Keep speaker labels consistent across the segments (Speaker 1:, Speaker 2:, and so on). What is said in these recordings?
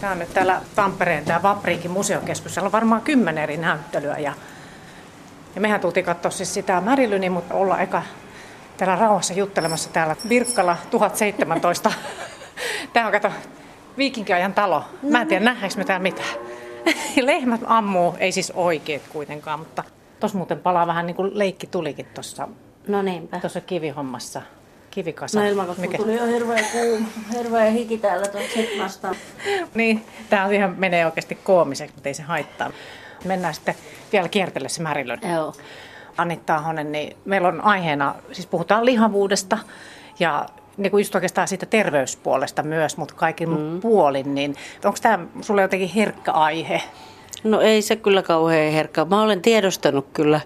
Speaker 1: Tämä on nyt täällä Tampereen tämä Vapriikin museokeskus. Siellä on varmaan kymmenen eri näyttelyä. Ja, ja mehän tultiin katsoa siis sitä Märilyni, mutta olla eka täällä rauhassa juttelemassa täällä Virkkala 1017. Tämä on kato viikinkiajan talo. Mä en tiedä, nähdäänkö me täällä mitään. Lehmät ammuu, ei siis oikeet kuitenkaan, mutta tuossa muuten palaa vähän niin kuin leikki tulikin tuossa
Speaker 2: No niinpä.
Speaker 1: tuossa kivihommassa. Kivikasa.
Speaker 2: No ilman, koska Mikä? tuli jo hirveä kuuma, hirveä hiki täällä vastaan.
Speaker 1: niin, tää on ihan menee oikeasti koomiseksi, mutta ei se haittaa. Mennään sitten vielä kiertelle se Märilön.
Speaker 2: Joo.
Speaker 1: Anitta Ahonen, niin meillä on aiheena, siis puhutaan lihavuudesta ja niin kuin just oikeastaan siitä terveyspuolesta myös, mutta kaikin mm. puolin, niin onko tämä sulle jotenkin herkkä aihe?
Speaker 2: No ei se kyllä kauhean herkkä. Mä olen tiedostanut kyllä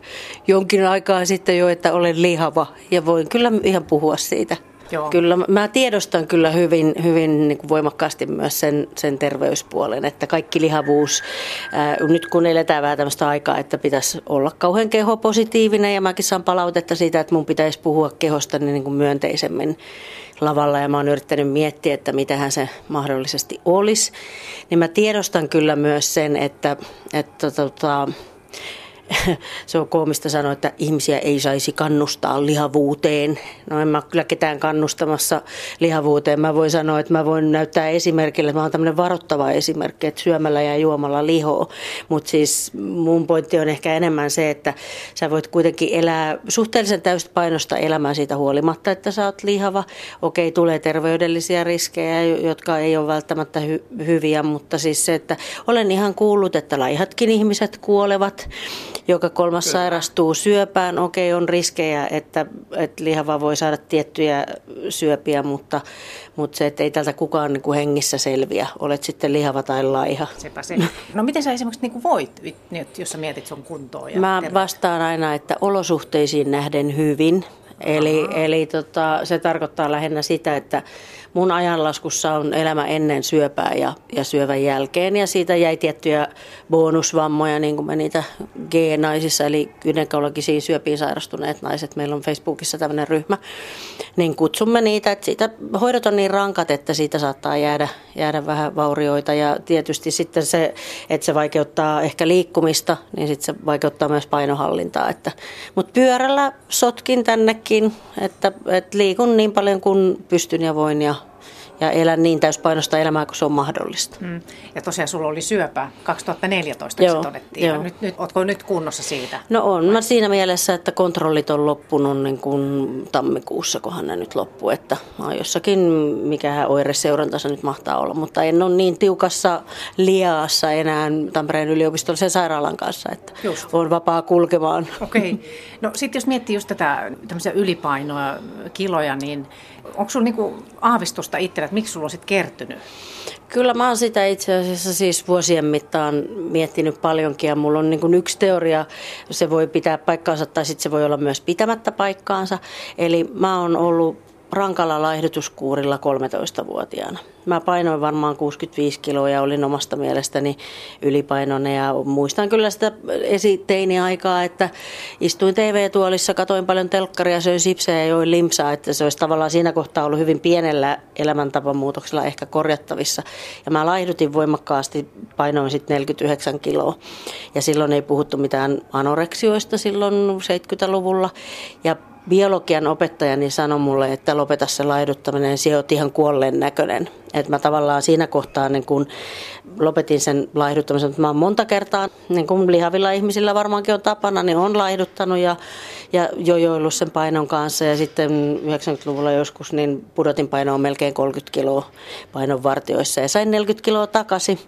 Speaker 2: jonkin aikaa sitten jo, että olen lihava ja voin kyllä ihan puhua siitä. Joo. Kyllä, mä tiedostan kyllä hyvin, hyvin niin kuin voimakkaasti myös sen, sen terveyspuolen, että kaikki lihavuus, ää, nyt kun eletään vähän tämmöistä aikaa, että pitäisi olla kauhean kehopositiivinen ja mäkin saan palautetta siitä, että mun pitäisi puhua kehosta niin kuin myönteisemmin lavalla ja mä oon yrittänyt miettiä, että mitähän se mahdollisesti olisi, niin mä tiedostan kyllä myös sen, että, että tota, se on koomista sanoa, että ihmisiä ei saisi kannustaa lihavuuteen. No en mä kyllä ketään kannustamassa lihavuuteen. Mä voin sanoa, että mä voin näyttää esimerkillä, mä oon tämmöinen varoittava esimerkki, että syömällä ja juomalla lihoa. Mutta siis mun pointti on ehkä enemmän se, että sä voit kuitenkin elää suhteellisen täystä painosta elämää siitä huolimatta, että sä oot lihava. Okei, tulee terveydellisiä riskejä, jotka ei ole välttämättä hy- hyviä, mutta siis se, että olen ihan kuullut, että laihatkin ihmiset kuolevat joka kolmas Kyllä. sairastuu syöpään. Okei, on riskejä, että, että lihava voi saada tiettyjä syöpiä, mutta, mutta se, että ei tältä kukaan niin kuin hengissä selviä, olet sitten lihava tai laiha.
Speaker 1: Sepä se. No miten sä esimerkiksi niin kuin voit, jos sä mietit sun kuntoa? Ja
Speaker 2: Mä terveyttä? vastaan aina, että olosuhteisiin nähden hyvin. Eli, eli tota, se tarkoittaa lähinnä sitä, että mun ajanlaskussa on elämä ennen syöpää ja, ja syövän jälkeen. Ja siitä jäi tiettyjä bonusvammoja, niin kuin me niitä G-naisissa, eli gynekologisiin syöpiin sairastuneet naiset. Meillä on Facebookissa tämmöinen ryhmä. Niin kutsumme niitä, että siitä hoidot on niin rankat, että siitä saattaa jäädä, jäädä vähän vaurioita. Ja tietysti sitten se, että se vaikeuttaa ehkä liikkumista, niin sitten se vaikeuttaa myös painohallintaa. Että, mutta pyörällä sotkin tännekin, että, että liikun niin paljon kuin pystyn ja voin ja ja elän niin täyspainosta elämää kuin se on mahdollista. Mm.
Speaker 1: Ja tosiaan sulla oli syöpä 2014, joo, se todettiin. Joo. Nyt, nyt, ootko nyt kunnossa siitä?
Speaker 2: No on mä siinä mielessä, että kontrollit on loppunut niin kuin tammikuussa, kohan ne nyt loppu. Että mä oon jossakin, mikä oireseurantansa nyt mahtaa olla, mutta en ole niin tiukassa liaassa enää Tampereen yliopistollisen sairaalan kanssa, että just. on vapaa kulkemaan.
Speaker 1: Okei. Okay. No sitten jos miettii just tätä ylipainoa, kiloja, niin onko sinulla niinku aavistusta itsellä, että miksi sulla on sitten kertynyt?
Speaker 2: Kyllä mä oon sitä itse asiassa siis vuosien mittaan miettinyt paljonkin ja mulla on niin yksi teoria, se voi pitää paikkaansa tai sitten se voi olla myös pitämättä paikkaansa. Eli mä oon ollut rankalla laihdutuskuurilla 13-vuotiaana. Mä painoin varmaan 65 kiloa ja olin omasta mielestäni ylipainoinen ja muistan kyllä sitä esiteini-aikaa, että istuin TV-tuolissa, katoin paljon telkkaria, söin sipsejä ja join limsaa, että se olisi tavallaan siinä kohtaa ollut hyvin pienellä elämäntapamuutoksella ehkä korjattavissa. Ja mä laihdutin voimakkaasti, painoin sitten 49 kiloa ja silloin ei puhuttu mitään anoreksioista silloin 70-luvulla ja biologian opettajani sanoi mulle, että lopeta se laiduttaminen, se on ihan kuolleen näköinen. Että mä tavallaan siinä kohtaa niin kun lopetin sen laihduttamisen, mutta mä oon monta kertaa, niin kuin lihavilla ihmisillä varmaankin on tapana, niin on laihduttanut ja, ja jojoillut sen painon kanssa. Ja sitten 90-luvulla joskus niin pudotin painoa melkein 30 kiloa painon vartioissa ja sain 40 kiloa takaisin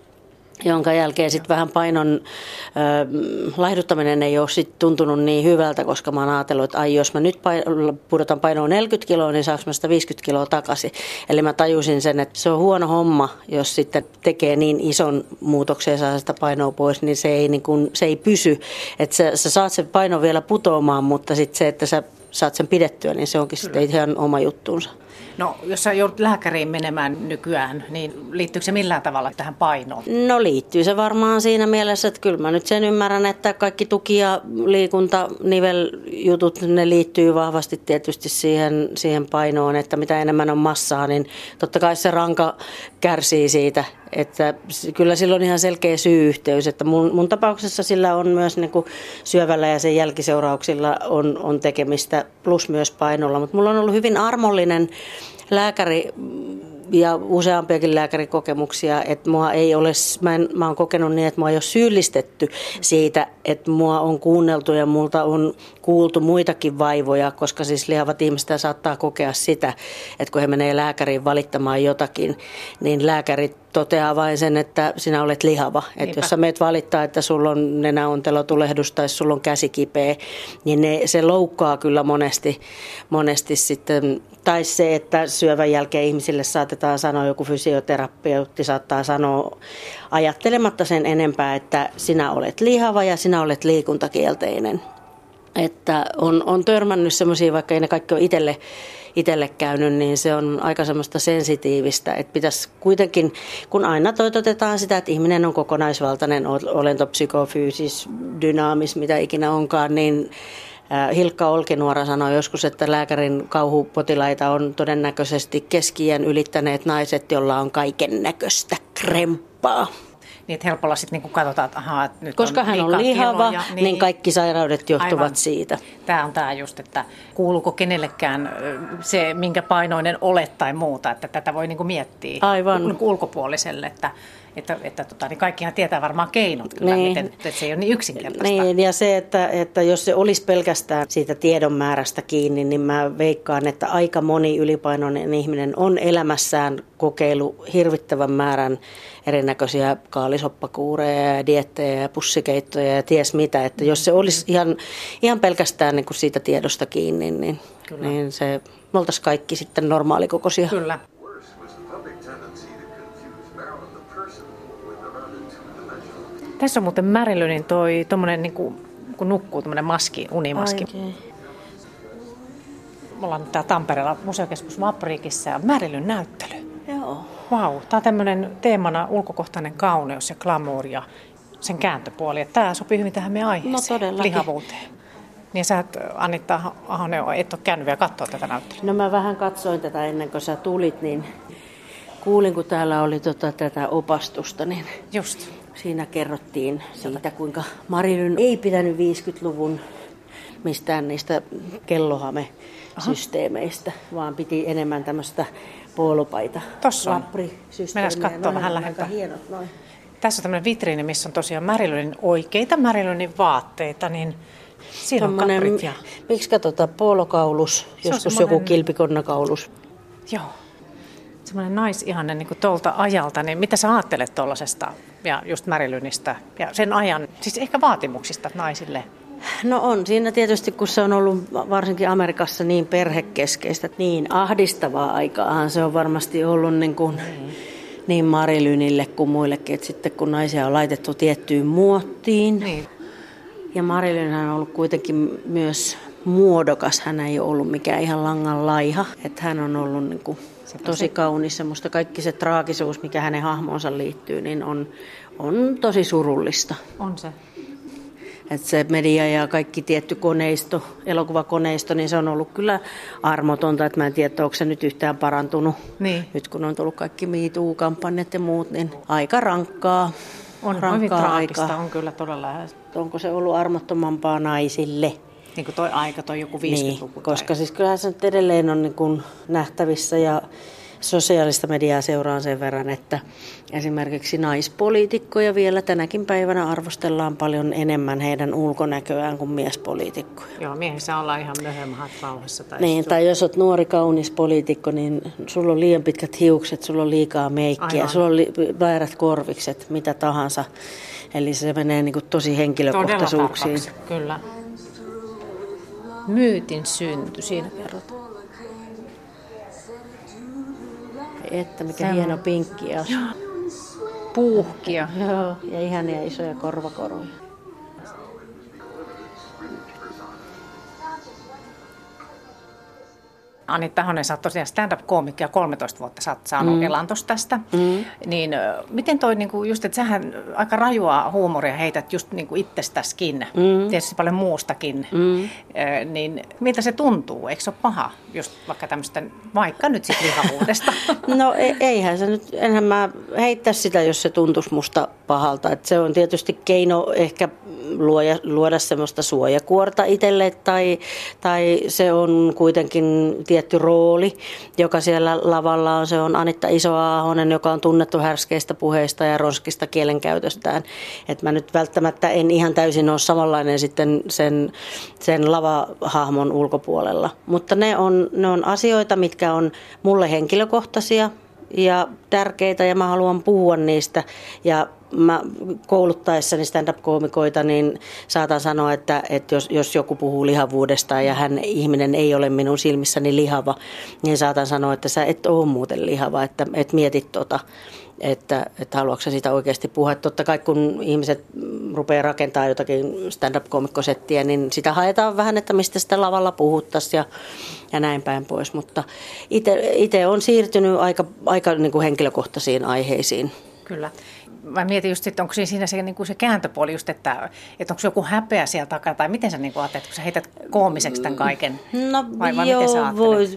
Speaker 2: jonka jälkeen sitten vähän painon äh, laihduttaminen ei ole sit tuntunut niin hyvältä, koska mä oon ajatellut, että ai jos mä nyt pain- pudotan painoa 40 kiloa, niin saanko mä sitä 50 kiloa takaisin. Eli mä tajusin sen, että se on huono homma, jos sitten tekee niin ison muutoksen ja saa sitä painoa pois, niin se ei, niin kun, se ei pysy. Että sä, sä saat sen painon vielä putoamaan, mutta sitten se, että sä saat sen pidettyä, niin se onkin sitten ihan oma juttuunsa.
Speaker 1: No, jos sä joudut lääkäriin menemään nykyään, niin liittyykö se millään tavalla tähän painoon?
Speaker 2: No liittyy se varmaan siinä mielessä, että kyllä mä nyt sen ymmärrän, että kaikki tuki- ja liikuntaniveljutut, ne liittyy vahvasti tietysti siihen, siihen painoon, että mitä enemmän on massaa, niin totta kai se ranka kärsii siitä Että kyllä sillä on ihan selkeä syy-yhteys, että mun, mun tapauksessa sillä on myös niin kuin syövällä ja sen jälkiseurauksilla on, on tekemistä, plus myös painolla. Mutta mulla on ollut hyvin armollinen lääkäri ja useampiakin lääkärikokemuksia, että mua ei ole, mä, en, mä oon kokenut niin, että mua ei ole syyllistetty siitä, että mua on kuunneltu ja multa on kuultu muitakin vaivoja, koska siis lihavat ihmiset saattaa kokea sitä, että kun he menee lääkäriin valittamaan jotakin, niin lääkärit toteaa vain sen, että sinä olet lihava. Että jos sä meet valittaa, että sulla on nenäontelotulehdus tai sulla on käsi kipeä, niin ne, se loukkaa kyllä monesti, monesti sitten. Tai se, että syövän jälkeen ihmisille saatetaan sanoa, joku fysioterapeutti saattaa sanoa ajattelematta sen enempää, että sinä olet lihava ja sinä olet liikuntakielteinen. Että on, on törmännyt semmoisia, vaikka ei ne kaikki ole itselle itselle käynyt, niin se on aika semmoista sensitiivistä, että pitäisi kuitenkin, kun aina toitotetaan sitä, että ihminen on kokonaisvaltainen olento, psykofyysis, dynaamis, mitä ikinä onkaan, niin Hilkka Olkinuora sanoi joskus, että lääkärin kauhupotilaita on todennäköisesti keskiän ylittäneet naiset, joilla on kaiken näköistä kremppaa
Speaker 1: niin että helpolla sitten niin katsotaan, että ahaa, että nyt
Speaker 2: Koska
Speaker 1: on
Speaker 2: hän on lihava, kiloja, niin, niin kaikki sairaudet johtuvat aivan. siitä.
Speaker 1: Tämä on tämä just, että kuuluuko kenellekään se, minkä painoinen olet tai muuta, että tätä voi niin miettiä aivan. ulkopuoliselle, että että, että tota, niin kaikkihan tietää varmaan keinot kyllä, niin. miten, että se ei ole niin yksinkertaista.
Speaker 2: Niin, ja se, että, että jos se olisi pelkästään siitä tiedon määrästä kiinni, niin mä veikkaan, että aika moni ylipainoinen ihminen on elämässään kokeilu hirvittävän määrän erinäköisiä kaalisoppakuureja ja diettejä ja pussikeittoja ja ties mitä. Että jos se olisi ihan, ihan pelkästään niin kuin siitä tiedosta kiinni, niin, niin se, me oltaisiin kaikki sitten normaalikokoisia.
Speaker 1: Kyllä. Tässä on muuten Märilynin toi tommonen niinku, kun nukkuu tommonen maski, unimaski. Oikein. Me ollaan nyt täällä Tampereella museokeskus Vapriikissa ja Märilyn näyttely.
Speaker 2: Joo.
Speaker 1: Vau, wow, tämä on tämmöinen teemana ulkokohtainen kauneus ja glamour ja sen kääntöpuoli. Tämä sopii hyvin tähän meidän aiheeseen, no, lihavuuteen. Niin sä et, Anitta Ahonen, et ole käynyt vielä katsoa tätä näyttelyä.
Speaker 2: No mä vähän katsoin tätä ennen kuin sä tulit, niin kuulin, kun täällä oli tota, tätä opastusta, niin
Speaker 1: Just.
Speaker 2: Siinä kerrottiin siitä, kuinka Marilyn ei pitänyt 50-luvun mistään niistä kellohame-systeemeistä, vaan piti enemmän tämmöistä puolupaita.
Speaker 1: Tuossa on. Mennään katsoa vähän lähempää.
Speaker 2: Hienot, noin.
Speaker 1: Tässä on tämmöinen vitriini, missä on tosiaan Marilynin oikeita Marilynin vaatteita, niin siinä on kaprit ja...
Speaker 2: Miksi katsotaan puolokaulus, joskus joku kilpikonnakaulus.
Speaker 1: Joo semmoinen naisihanne niin kuin tuolta ajalta, niin mitä sä ajattelet tuollaisesta ja just Märilynistä ja sen ajan, siis ehkä vaatimuksista naisille?
Speaker 2: No on siinä tietysti, kun se on ollut varsinkin Amerikassa niin perhekeskeistä, niin ahdistavaa aikaahan se on varmasti ollut niin, kuin, mm. niin Marilynille kuin muillekin, että sitten kun naisia on laitettu tiettyyn muottiin. Niin. Ja Marilynhän on ollut kuitenkin myös muodokas, hän ei ollut mikään ihan langan laiha, että hän on ollut niin kuin tosi kaunis, semmoista kaikki se traagisuus, mikä hänen hahmoonsa liittyy, niin on, on tosi surullista.
Speaker 1: On se.
Speaker 2: Että se media ja kaikki tietty koneisto, elokuvakoneisto, niin se on ollut kyllä armotonta. Että mä en tiedä, onko se nyt yhtään parantunut.
Speaker 1: Niin.
Speaker 2: Nyt kun on tullut kaikki MeToo-kampanjat ja muut, niin aika rankkaa.
Speaker 1: On rankkaa hyvin traagista, on kyllä todella.
Speaker 2: Onko se ollut armottomampaa naisille?
Speaker 1: Niin kuin toi aika, toi joku 50-luku.
Speaker 2: Niin, koska siis kyllähän se nyt edelleen on niin kuin nähtävissä ja sosiaalista mediaa seuraan sen verran, että esimerkiksi naispoliitikkoja vielä tänäkin päivänä arvostellaan paljon enemmän heidän ulkonäköään kuin miespoliitikkoja.
Speaker 1: Joo, miehissä ollaan ihan möhömahat rauhassa.
Speaker 2: Tai niin, tai jos olet nuori kaunis poliitikko, niin sulla on liian pitkät hiukset, sulla on liikaa meikkiä, Aivan. sulla on li- väärät korvikset, mitä tahansa. Eli se menee niin kuin tosi henkilökohtaisuuksiin.
Speaker 1: Kyllä. Myytin synty, siinä kerrotaan.
Speaker 2: Että mikä Semmo. hieno pinkki asu.
Speaker 1: Puuhkia.
Speaker 2: Joo, ja ihania isoja korvakoruja.
Speaker 1: Ani Tahonen, sä oot tosiaan stand-up-koomikko ja 13 vuotta sä oot saanut mm. elantos tästä. Mm. Niin miten toi, niin kuin just, että sähän aika rajua huumoria heität just niin kuin itsestäskin, mm. tietysti paljon muustakin. Mm. Niin miltä se tuntuu? Eikö se ole paha, just vaikka tämmöistä, vaikka nyt sitten lihavuudesta?
Speaker 2: no e- eihän se nyt, enhän mä heittäisi sitä, jos se tuntuisi musta pahalta. Et se on tietysti keino ehkä luoda, luoda semmoista suojakuorta itselle tai, tai se on kuitenkin tietty rooli, joka siellä lavalla on. Se on Anitta Isoaahonen, joka on tunnettu härskeistä puheista ja ronskista kielenkäytöstään. Et mä nyt välttämättä en ihan täysin ole samanlainen sitten sen, sen lavahahmon ulkopuolella. Mutta ne on, ne on asioita, mitkä on mulle henkilökohtaisia ja tärkeitä ja mä haluan puhua niistä. Ja mä kouluttaessani stand-up-koomikoita, niin saatan sanoa, että, että jos, jos joku puhuu lihavuudesta ja hän ihminen ei ole minun silmissäni lihava, niin saatan sanoa, että sä et ole muuten lihava, että et mietit tota että, että haluatko sitä oikeasti puhua. Totta kai kun ihmiset rupeaa rakentamaan jotakin stand-up-komikkosettiä, niin sitä haetaan vähän, että mistä sitä lavalla puhuttaisiin ja, ja näin päin pois. Mutta itse on siirtynyt aika, aika niin kuin henkilökohtaisiin aiheisiin.
Speaker 1: Kyllä mä mietin just, että onko siinä se, niin kuin se kääntöpuoli just, että, että onko joku häpeä siellä takana, tai miten sä niin kuin ajattelet, kun sä heität koomiseksi tämän kaiken?
Speaker 2: No vai, vai joo, miten sä voi,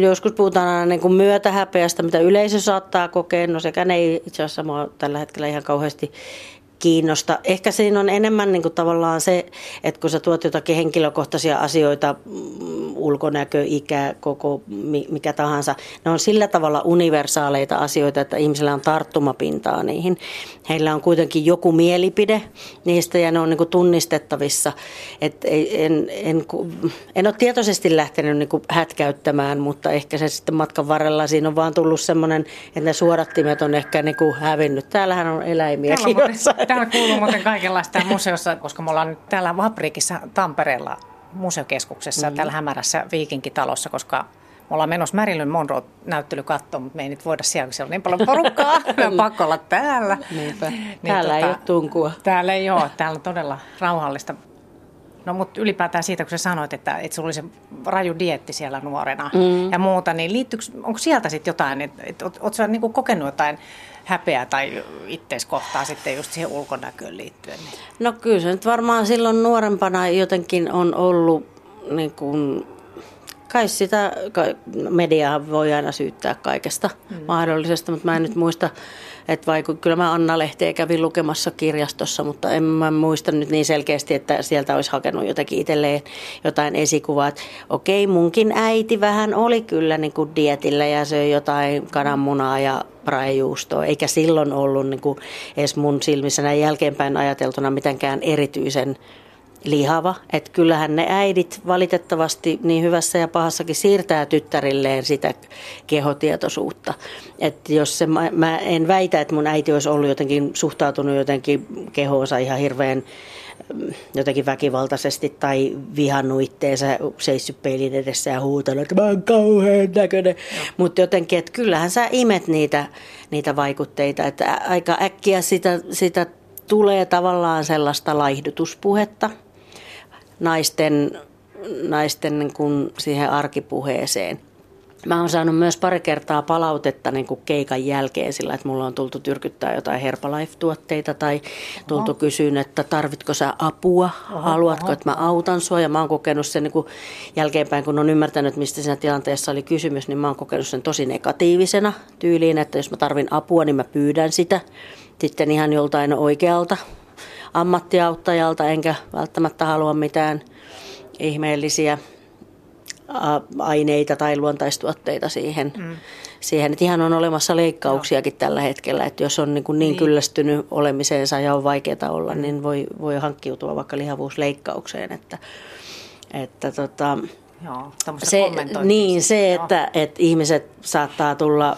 Speaker 2: joskus puhutaan aina niin kuin myötähäpeästä, mitä yleisö saattaa kokea, no sekään ei itse asiassa mua tällä hetkellä ihan kauheasti kiinnosta. Ehkä siinä on enemmän niin kuin tavallaan se, että kun sä tuot jotakin henkilökohtaisia asioita, mm, ulkonäkö, ikä, koko mikä tahansa, ne on sillä tavalla universaaleita asioita, että ihmisillä on tarttumapintaa niihin. Heillä on kuitenkin joku mielipide niistä ja ne on niin kuin tunnistettavissa. Et en, en, en ole tietoisesti lähtenyt niin kuin hätkäyttämään, mutta ehkä se sitten matkan varrella siinä on vaan tullut semmoinen, että ne suodattimet on ehkä niin kuin hävinnyt. Täällähän on eläimiä.
Speaker 1: Täällä kuuluu muuten kaikenlaista museossa, koska me ollaan nyt täällä Vapriikissa Tampereella museokeskuksessa, mm-hmm. täällä hämärässä Viikinkitalossa, koska me ollaan menossa Marilyn Monroe näyttely katsoa, mutta me ei nyt voida siellä, kun siellä on niin paljon porukkaa. me on pakko olla täällä.
Speaker 2: Niinpä. Niin, täällä tota, ei ole tunkua.
Speaker 1: Täällä ei ole. Täällä on todella rauhallista. No mutta ylipäätään siitä, kun sä sanoit, että, että sulla oli se raju dietti siellä nuorena mm. ja muuta, niin liittyykö, onko sieltä sitten jotain, että, että oot, sä niin kokenut jotain häpeää tai itteiskohtaa sitten just siihen ulkonäköön liittyen? Niin?
Speaker 2: No kyllä se nyt varmaan silloin nuorempana jotenkin on ollut niin kuin, kai sitä mediaa voi aina syyttää kaikesta mm. mahdollisesta, mutta mä en nyt muista et vaikka, kyllä mä Anna Lehteä kävin lukemassa kirjastossa, mutta en mä muista nyt niin selkeästi, että sieltä olisi hakenut jotakin itselleen jotain esikuvaa. Että okei, munkin äiti vähän oli kyllä niin kuin dietillä ja söi jotain kananmunaa ja praejuustoa, eikä silloin ollut niin kuin edes mun silmissä näin jälkeenpäin ajateltuna mitenkään erityisen lihava. Että kyllähän ne äidit valitettavasti niin hyvässä ja pahassakin siirtää tyttärilleen sitä kehotietoisuutta. Että jos se, mä, mä en väitä, että mun äiti olisi ollut jotenkin suhtautunut jotenkin kehoonsa ihan hirveän mm, jotenkin väkivaltaisesti tai vihannut itteensä, seissyt peilin edessä ja huutanut, että mä oon kauhean näköinen. Mutta jotenkin, että kyllähän sä imet niitä, niitä vaikutteita, että aika äkkiä sitä, sitä tulee tavallaan sellaista laihdutuspuhetta – naisten, naisten niin kuin siihen arkipuheeseen. Mä oon saanut myös pari kertaa palautetta niin kuin keikan jälkeen sillä, että mulla on tultu tyrkyttää jotain Herbalife-tuotteita tai tultu oho. kysyyn, että tarvitko sä apua, oho, haluatko, oho. että mä autan sua. Ja mä oon kokenut sen niin kuin jälkeenpäin, kun on ymmärtänyt, mistä siinä tilanteessa oli kysymys, niin mä oon kokenut sen tosi negatiivisena tyyliin, että jos mä tarvin apua, niin mä pyydän sitä sitten ihan joltain oikealta ammattiauttajalta, enkä välttämättä halua mitään ihmeellisiä aineita tai luontaistuotteita siihen. Mm. siihen. Että ihan on olemassa leikkauksiakin no. tällä hetkellä, että jos on niin, kuin niin, niin kyllästynyt olemiseensa ja on vaikeaa olla, mm. niin voi, voi hankkiutua vaikka lihavuusleikkaukseen. Että, että tota,
Speaker 1: Joo,
Speaker 2: se, niin, se, että, että ihmiset saattaa tulla,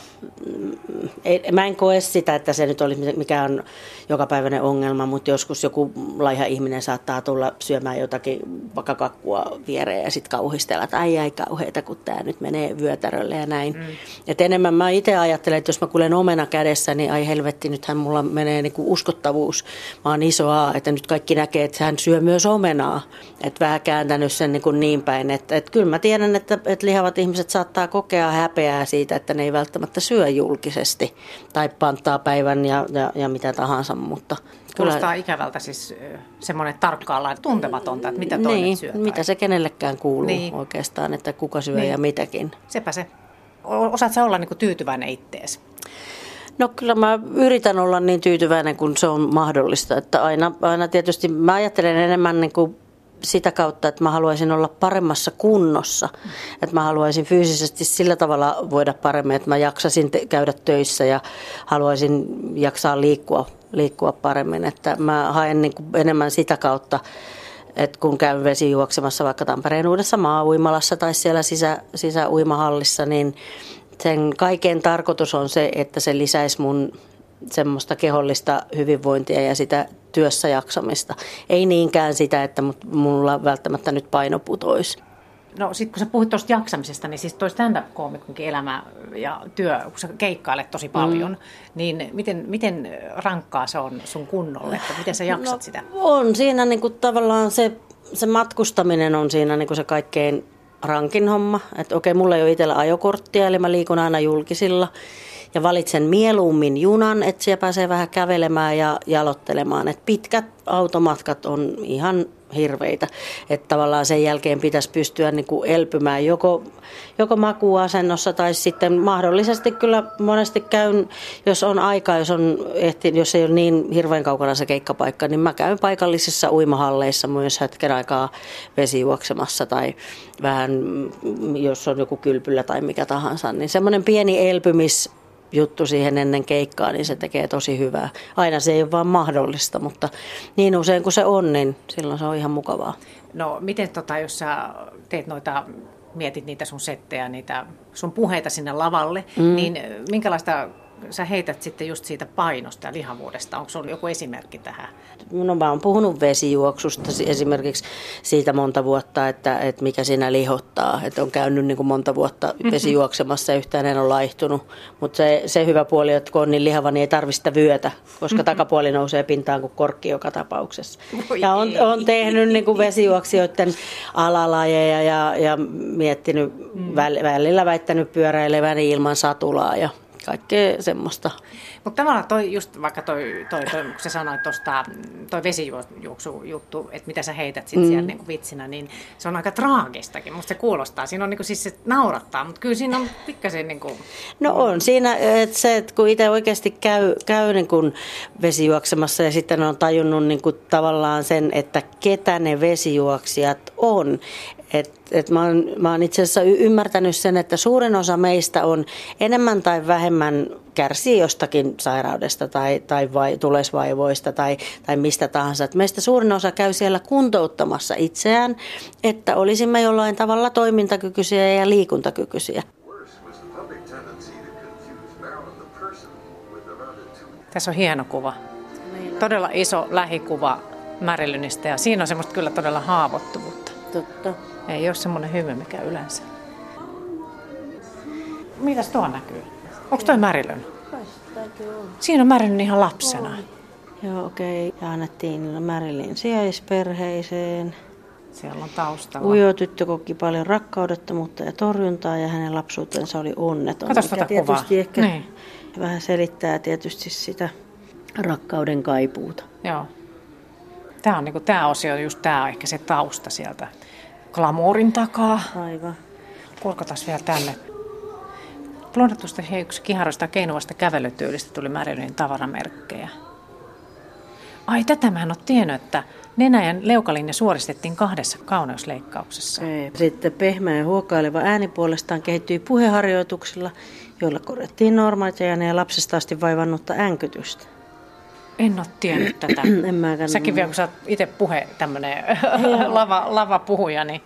Speaker 2: mä en koe sitä, että se nyt olisi mikä on jokapäiväinen ongelma, mutta joskus joku laiha ihminen saattaa tulla syömään jotakin vaikka kakkua viereen ja sitten kauhistella, että ai ai kauheita, kun tämä nyt menee vyötärölle ja näin. Mm. Et enemmän mä itse ajattelen, että jos mä kuulen omena kädessä, niin ai helvetti, nythän mulla menee niinku uskottavuus. Mä oon iso A, että nyt kaikki näkee, että hän syö myös omenaa. Että vähän kääntänyt sen niin, niin päin, että, että Et kyllä mä tiedän, että, että lihavat ihmiset saattaa kokea häpeää siitä, että ne ei välttämättä syö julkisesti tai panttaa päivän ja, ja, ja mitä tahansa, mutta
Speaker 1: Kuulostaa ikävältä siis semmoinen tarkkaalla tuntematonta, että mitä toinen
Speaker 2: niin,
Speaker 1: syö.
Speaker 2: Tai... mitä se kenellekään kuuluu niin. oikeastaan, että kuka syö niin. ja mitäkin.
Speaker 1: Sepä se. Osaat sä olla niin kuin tyytyväinen ittees?
Speaker 2: No kyllä mä yritän olla niin tyytyväinen kuin se on mahdollista. Että aina, aina tietysti mä ajattelen enemmän niin kuin sitä kautta, että mä haluaisin olla paremmassa kunnossa. Että mä haluaisin fyysisesti sillä tavalla voida paremmin, että mä jaksasin te- käydä töissä ja haluaisin jaksaa liikkua, liikkua paremmin. Että mä haen niin kuin enemmän sitä kautta, että kun käyn vesi juoksemassa vaikka Tampereen uudessa maa-uimalassa tai siellä sisä, sisäuimahallissa, niin sen kaiken tarkoitus on se, että se lisäisi mun semmoista kehollista hyvinvointia ja sitä työssä jaksamista. Ei niinkään sitä, että mulla välttämättä nyt paino putoisi.
Speaker 1: No sitten kun sä puhuit tuosta jaksamisesta, niin siis toi stand-up-koomikonkin elämä ja työ, kun sä keikkailet tosi paljon, mm. niin miten, miten rankkaa se on sun kunnolle, että miten sä jaksat no, sitä?
Speaker 2: On siinä niin kuin tavallaan se, se matkustaminen on siinä niin kuin se kaikkein rankin homma. Että okei, mulla ei ole itsellä ajokorttia, eli mä liikun aina julkisilla ja valitsen mieluummin junan, että siellä pääsee vähän kävelemään ja jalottelemaan. Et pitkät automatkat on ihan hirveitä. Että tavallaan sen jälkeen pitäisi pystyä niin kuin elpymään joko, joko makuasennossa tai sitten mahdollisesti kyllä monesti käyn, jos on aika, jos, on ehti, jos ei ole niin hirveän kaukana se keikkapaikka, niin mä käyn paikallisissa uimahalleissa myös hetken aikaa vesijuoksemassa tai vähän, jos on joku kylpylä tai mikä tahansa, niin semmoinen pieni elpymis juttu siihen ennen keikkaa, niin se tekee tosi hyvää. Aina se ei ole vaan mahdollista, mutta niin usein kuin se on, niin silloin se on ihan mukavaa.
Speaker 1: No miten tota, jos sä teet noita, mietit niitä sun settejä, niitä sun puheita sinne lavalle, mm. niin minkälaista sä heität sitten just siitä painosta ja lihavuudesta? Onko sulla joku esimerkki tähän?
Speaker 2: No mä oon puhunut vesijuoksusta esimerkiksi siitä monta vuotta, että, että mikä siinä lihottaa. Että on käynyt niin kuin monta vuotta vesijuoksemassa ja yhtään en ole laihtunut. Mutta se, se hyvä puoli, että kun on niin lihava, niin ei tarvitse sitä vyötä, koska takapuoli nousee pintaan kuin korkki joka tapauksessa. Ja on, on tehnyt niin kuin vesijuoksijoiden alalajeja ja, ja miettinyt mm. välillä väittänyt pyöräileväni ilman satulaa ja kaikkea semmoista.
Speaker 1: Mutta tavallaan toi, just vaikka toi, toi, toi kun sä sanoit tuosta, toi vesijuoksu juttu, että mitä sä heität sit mm. siellä niin vitsinä, niin se on aika traagistakin. Musta se kuulostaa. Siinä on niin kuin, siis se naurattaa, mutta kyllä siinä on pikkasen niin kuin...
Speaker 2: No on siinä, että se, että kun itse oikeasti käy, käy niin kuin vesijuoksemassa ja sitten on tajunnut niin kuin tavallaan sen, että ketä ne vesijuoksijat on. Et, et mä, oon, mä oon itse asiassa ymmärtänyt sen, että suurin osa meistä on enemmän tai vähemmän kärsii jostakin sairaudesta tai, tai vai, tulesvaivoista tai, tai mistä tahansa. Et meistä suurin osa käy siellä kuntouttamassa itseään, että olisimme jollain tavalla toimintakykyisiä ja liikuntakykyisiä.
Speaker 1: Tässä on hieno kuva. Todella iso lähikuva Märilynistä ja siinä on semmoista kyllä todella haavoittuvuutta.
Speaker 2: Totta.
Speaker 1: Ei ole semmoinen hymy mikä yleensä. Mitäs tuo näkyy? Onko toi Märilön? Siinä on Märilyn ihan lapsena.
Speaker 2: Joo, okei. Okay. Ja annettiin Märilin sijaisperheeseen.
Speaker 1: Siellä on taustalla.
Speaker 2: Ujo tyttö koki paljon rakkaudettomuutta ja torjuntaa ja hänen lapsuutensa oli onneton.
Speaker 1: Katos tuota kuvaa.
Speaker 2: ehkä niin. vähän selittää tietysti sitä rakkauden kaipuuta.
Speaker 1: Joo. Tämä, on, niin kuin, tämä osio on just tämä ehkä se tausta sieltä glamourin takaa.
Speaker 2: Aivan.
Speaker 1: Kurkotas vielä tänne. Blondatusta yksi kiharoista keinuvasta kävelytyylistä tuli Marilynin tavaramerkkejä. Ai, tätä mä en ole tiennyt, että nenä- ja leukalinja suoristettiin kahdessa kauneusleikkauksessa.
Speaker 2: Ei. Sitten pehmeä ja huokaileva ääni puolestaan kehittyi puheharjoituksilla, joilla korjattiin normaalia ja lapsesta asti vaivannutta änkytystä.
Speaker 1: En ole tiennyt tätä.
Speaker 2: en mäkään.
Speaker 1: Säkin vielä, kun sä oot itse puhe, tämmönen lava, lava puhuja, niin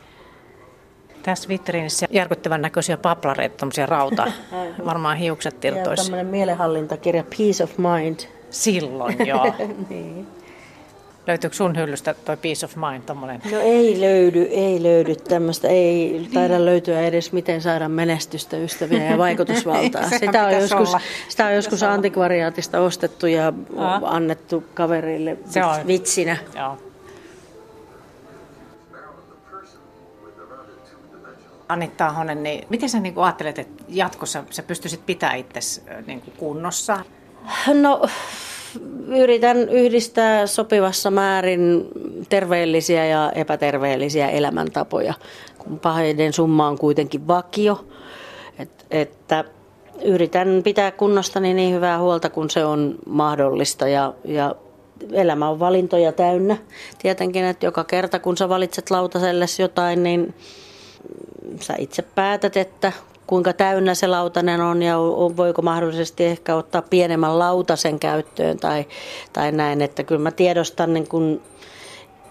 Speaker 1: tässä vitriinissä järkyttävän näköisiä paplareita, tämmöisiä rauta, varmaan hiukset tiltoisi.
Speaker 2: Ja tämmöinen mielenhallintakirja Peace of Mind.
Speaker 1: Silloin, joo. niin. Löytyykö sun hyllystä toi Peace of Mind? Tommonen?
Speaker 2: No ei löydy, ei löydy tämmöistä. Ei taida löytyä edes miten saada menestystä, ystäviä ja vaikutusvaltaa. sitä on joskus, sitä on joskus antikvariaatista ostettu ja Aa. annettu kaverille Se on. vitsinä.
Speaker 1: Joo. Annitta Ahonen, niin miten sä niin ajattelet, että jatkossa sä pystyisit pitämään itse niin kunnossa?
Speaker 2: No yritän yhdistää sopivassa määrin terveellisiä ja epäterveellisiä elämäntapoja, kun paheiden summa on kuitenkin vakio. Et, että yritän pitää kunnostani niin hyvää huolta kuin se on mahdollista ja, ja elämä on valintoja täynnä. Tietenkin, että joka kerta kun sä valitset lautaselle jotain, niin sä itse päätät, että kuinka täynnä se lautanen on ja voiko mahdollisesti ehkä ottaa pienemmän lautasen käyttöön tai, tai näin. Että kyllä mä tiedostan niin kuin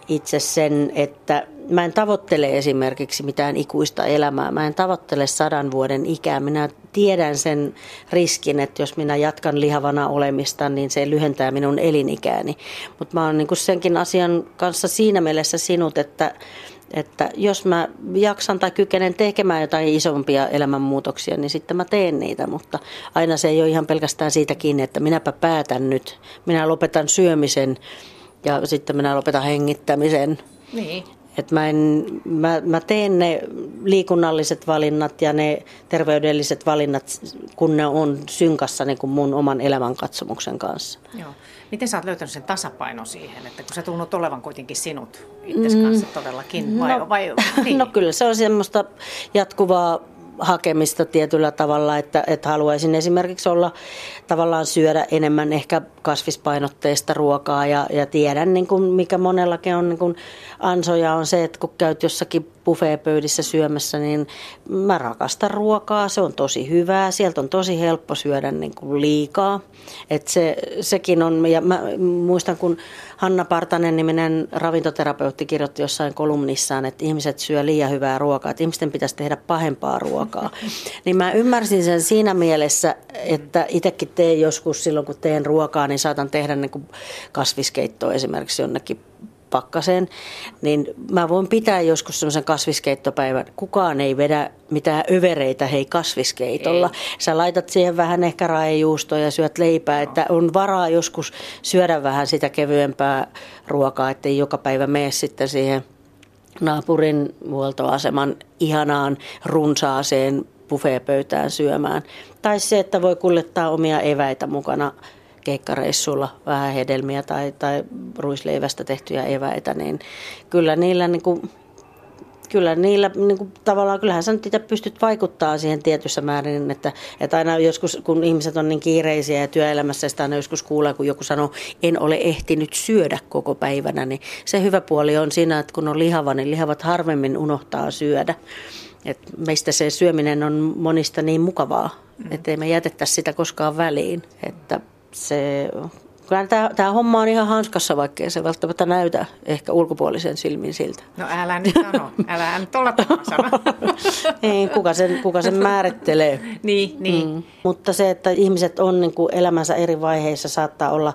Speaker 2: itse sen, että mä en tavoittele esimerkiksi mitään ikuista elämää. Mä en tavoittele sadan vuoden ikää. Minä tiedän sen riskin, että jos minä jatkan lihavana olemista, niin se lyhentää minun elinikääni. Mutta mä oon niin senkin asian kanssa siinä mielessä sinut, että että jos mä jaksan tai kykenen tekemään jotain isompia elämänmuutoksia, niin sitten mä teen niitä. Mutta aina se ei ole ihan pelkästään siitä kiinni, että minäpä päätän nyt. Minä lopetan syömisen ja sitten minä lopetan hengittämisen.
Speaker 1: Niin.
Speaker 2: Et mä, en, mä, mä teen ne liikunnalliset valinnat ja ne terveydelliset valinnat, kun ne on synkassa niin kuin mun oman elämänkatsomuksen kanssa.
Speaker 1: Joo. Miten sä oot löytänyt sen tasapainon siihen, että kun sä tunnut olevan kuitenkin sinut itse kanssa mm. todellakin, vai, no, vai,
Speaker 2: niin? no kyllä se on semmoista jatkuvaa hakemista tietyllä tavalla, että, että haluaisin esimerkiksi olla tavallaan syödä enemmän ehkä kasvispainotteista ruokaa ja, ja tiedän, niin kuin mikä monellakin on niin kuin ansoja on se, että kun käyt jossakin buffeepöydissä syömässä, niin mä rakastan ruokaa, se on tosi hyvää, sieltä on tosi helppo syödä niin kuin liikaa. Et se, sekin on, ja mä muistan kun Hanna Partanen niminen ravintoterapeutti kirjoitti jossain kolumnissaan, että ihmiset syö liian hyvää ruokaa, että ihmisten pitäisi tehdä pahempaa ruokaa. niin mä ymmärsin sen siinä mielessä, että itsekin teen joskus silloin kun teen ruokaa, niin saatan tehdä niin kuin kasviskeittoa esimerkiksi jonnekin pakkaseen, niin mä voin pitää joskus semmoisen kasviskeittopäivän. Kukaan ei vedä mitään övereitä hei kasviskeitolla. Ei. Sä laitat siihen vähän ehkä raejuustoa ja syöt leipää, no. että on varaa joskus syödä vähän sitä kevyempää ruokaa, ettei joka päivä mene sitten siihen naapurin huoltoaseman ihanaan runsaaseen buffeepöytään syömään. Tai se, että voi kuljettaa omia eväitä mukana keikkareissulla vähän hedelmiä tai, tai ruisleivästä tehtyjä eväitä, niin kyllä niillä niin kuin, kyllä niillä niin kuin, tavallaan, kyllähän sä nyt itse pystyt vaikuttaa siihen tietyssä määrin, että, että aina joskus, kun ihmiset on niin kiireisiä ja työelämässä, sitä aina joskus kuulee, kun joku sanoo, en ole ehtinyt syödä koko päivänä, niin se hyvä puoli on siinä, että kun on lihava, niin lihavat harvemmin unohtaa syödä. Et meistä se syöminen on monista niin mukavaa, mm. että ei me jätettäisi sitä koskaan väliin. Että se, kyllä tämä, tämä homma on ihan hanskassa, vaikkei se välttämättä näytä ehkä ulkopuolisen silmin siltä.
Speaker 1: No älä nyt sano, älä nyt olla.
Speaker 2: Ei, kuka sen, kuka sen määrittelee.
Speaker 1: niin, niin. Mm.
Speaker 2: Mutta se, että ihmiset on niin kuin elämänsä eri vaiheissa, saattaa olla,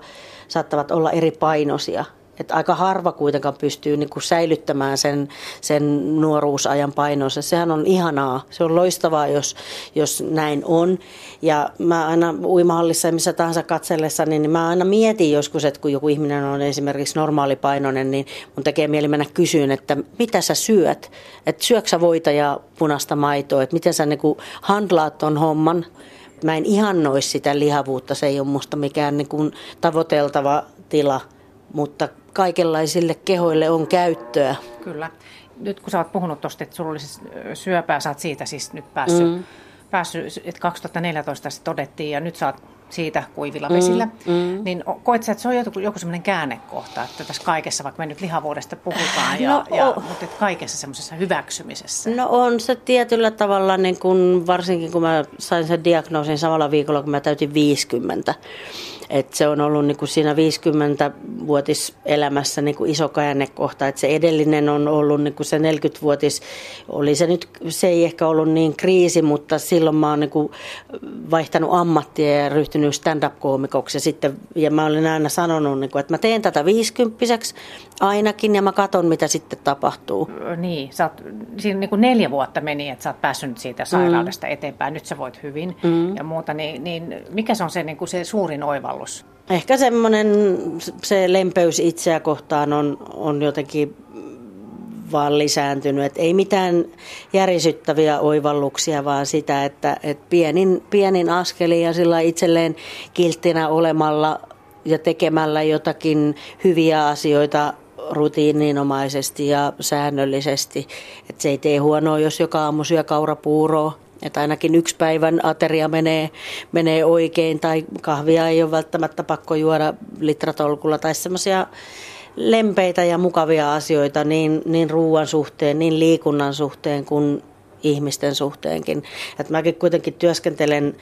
Speaker 2: saattavat olla eri painoisia. Että aika harva kuitenkaan pystyy niin kuin säilyttämään sen, sen nuoruusajan painonsa. Sehän on ihanaa. Se on loistavaa, jos, jos näin on. Ja mä aina uimahallissa ja missä tahansa katsellessa, niin mä aina mietin joskus, että kun joku ihminen on esimerkiksi normaalipainoinen, niin mun tekee mieli mennä kysyyn, että mitä sä syöt? Että syöksä voita ja punaista maitoa? Että miten sä niin handlaat ton homman? Mä en ihannoi sitä lihavuutta. Se ei ole musta mikään niin kuin tavoiteltava tila, mutta kaikenlaisille kehoille on käyttöä.
Speaker 1: Kyllä. Nyt kun sä oot puhunut tuosta, että sulla olisi syöpää, sä oot siitä siis nyt päässyt, mm. päässyt että 2014 se todettiin ja nyt sä oot siitä kuivilla vesillä, mm, mm. niin koet sä, että se on joku, joku semmoinen käännekohta, että tässä kaikessa, vaikka me nyt lihavuudesta puhutaan, ja, no, ja, mutta että kaikessa semmoisessa hyväksymisessä?
Speaker 2: No on se tietyllä tavalla, niin kun, varsinkin kun mä sain sen diagnoosin samalla viikolla, kun mä täytin 50, et se on ollut niin kuin siinä 50-vuotiselämässä niin kuin iso käännekohta. Et se edellinen on ollut niin kuin se 40-vuotis, oli se nyt, se ei ehkä ollut niin kriisi, mutta silloin mä oon niin kuin vaihtanut ammattia ja ryhtynyt stand-up-koomikoksi. Ja, sitten, ja mä olen aina sanonut, niin kuin, että mä teen tätä 50 ainakin ja mä katson, mitä sitten tapahtuu.
Speaker 1: Niin, sä oot, siinä niin kuin neljä vuotta meni, että sä oot päässyt siitä sairaudesta mm. eteenpäin. Nyt sä voit hyvin mm. ja muuta. Niin, niin mikä se on se, niin kuin se suurin oivallus? Oivallus?
Speaker 2: Ehkä semmoinen se lempeys itseä kohtaan on, on jotenkin vaan lisääntynyt. Et ei mitään järisyttäviä oivalluksia, vaan sitä, että et pienin, pienin askelin ja sillä itselleen kilttinä olemalla ja tekemällä jotakin hyviä asioita rutiininomaisesti ja säännöllisesti. Että se ei tee huonoa, jos joka aamu syö kaurapuuroa. Että ainakin yksi päivän ateria menee, menee oikein tai kahvia ei ole välttämättä pakko juoda litratolkulla tai semmoisia lempeitä ja mukavia asioita niin, niin ruoan suhteen, niin liikunnan suhteen kuin ihmisten suhteenkin. Että mäkin kuitenkin työskentelen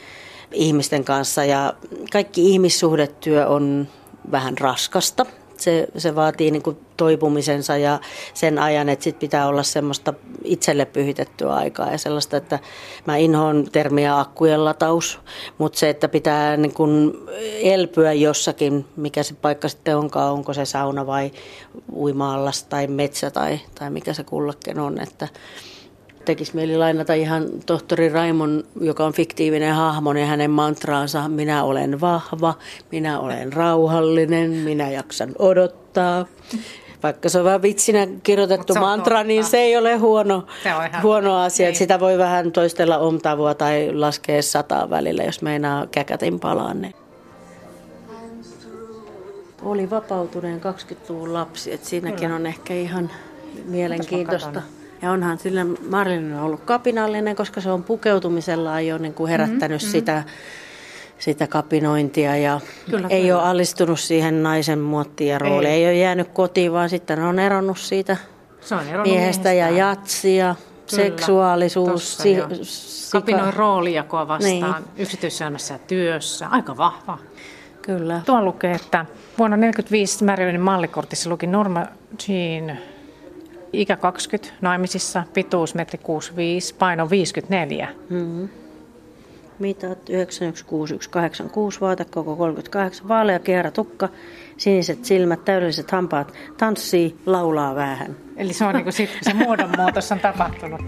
Speaker 2: ihmisten kanssa ja kaikki ihmissuhdetyö on vähän raskasta se, se vaatii niin kuin toipumisensa ja sen ajan, että sit pitää olla semmoista itselle pyhitettyä aikaa ja sellaista, että mä inhoon termiä akkujen lataus, mutta se, että pitää niin kuin elpyä jossakin, mikä se paikka sitten onkaan, onko se sauna vai uimaallas tai metsä tai, tai mikä se kullakin on, että tekisi mieli lainata ihan tohtori Raimon, joka on fiktiivinen hahmo, ja hänen mantraansa, minä olen vahva, minä olen rauhallinen, minä jaksan odottaa. Vaikka se on vähän vitsinä kirjoitettu mantra, totta. niin se ei ole huono, on huono asia. Niin. Sitä voi vähän toistella omtavua tai laskea sataa välillä, jos meinaa käkätin palaan. Niin. Oli vapautuneen 20-luvun lapsi, että siinäkin Kyllä. on ehkä ihan mielenkiintoista. Ja onhan sillä Marilyn ollut kapinallinen, koska se on pukeutumisellaan jo niin kuin herättänyt mm-hmm. sitä, sitä kapinointia ja kyllä, ei kyllä. ole alistunut siihen naisen muottiin ja rooliin. Ei. ei ole jäänyt kotiin, vaan sitten on eronnut siitä se on eronnut miehestä ja jatsia, Kyllä, seksuaalisuus. Si-
Speaker 1: si- Kapinoin roolijakoa vastaan niin. yksityiselämässä ja työssä. Aika vahva.
Speaker 2: Kyllä.
Speaker 1: Tuo lukee, että vuonna 1945 Marylinin mallikortissa luki Norma Jean ikä 20, naimisissa, pituus metri 65, paino 54. Mm-hmm.
Speaker 2: Mitat 916186, vaatekoko 38, vaalea kehra tukka, siniset silmät, täydelliset hampaat, tanssii, laulaa vähän.
Speaker 1: Eli se on niin kuin sit, se muodonmuutos on tapahtunut.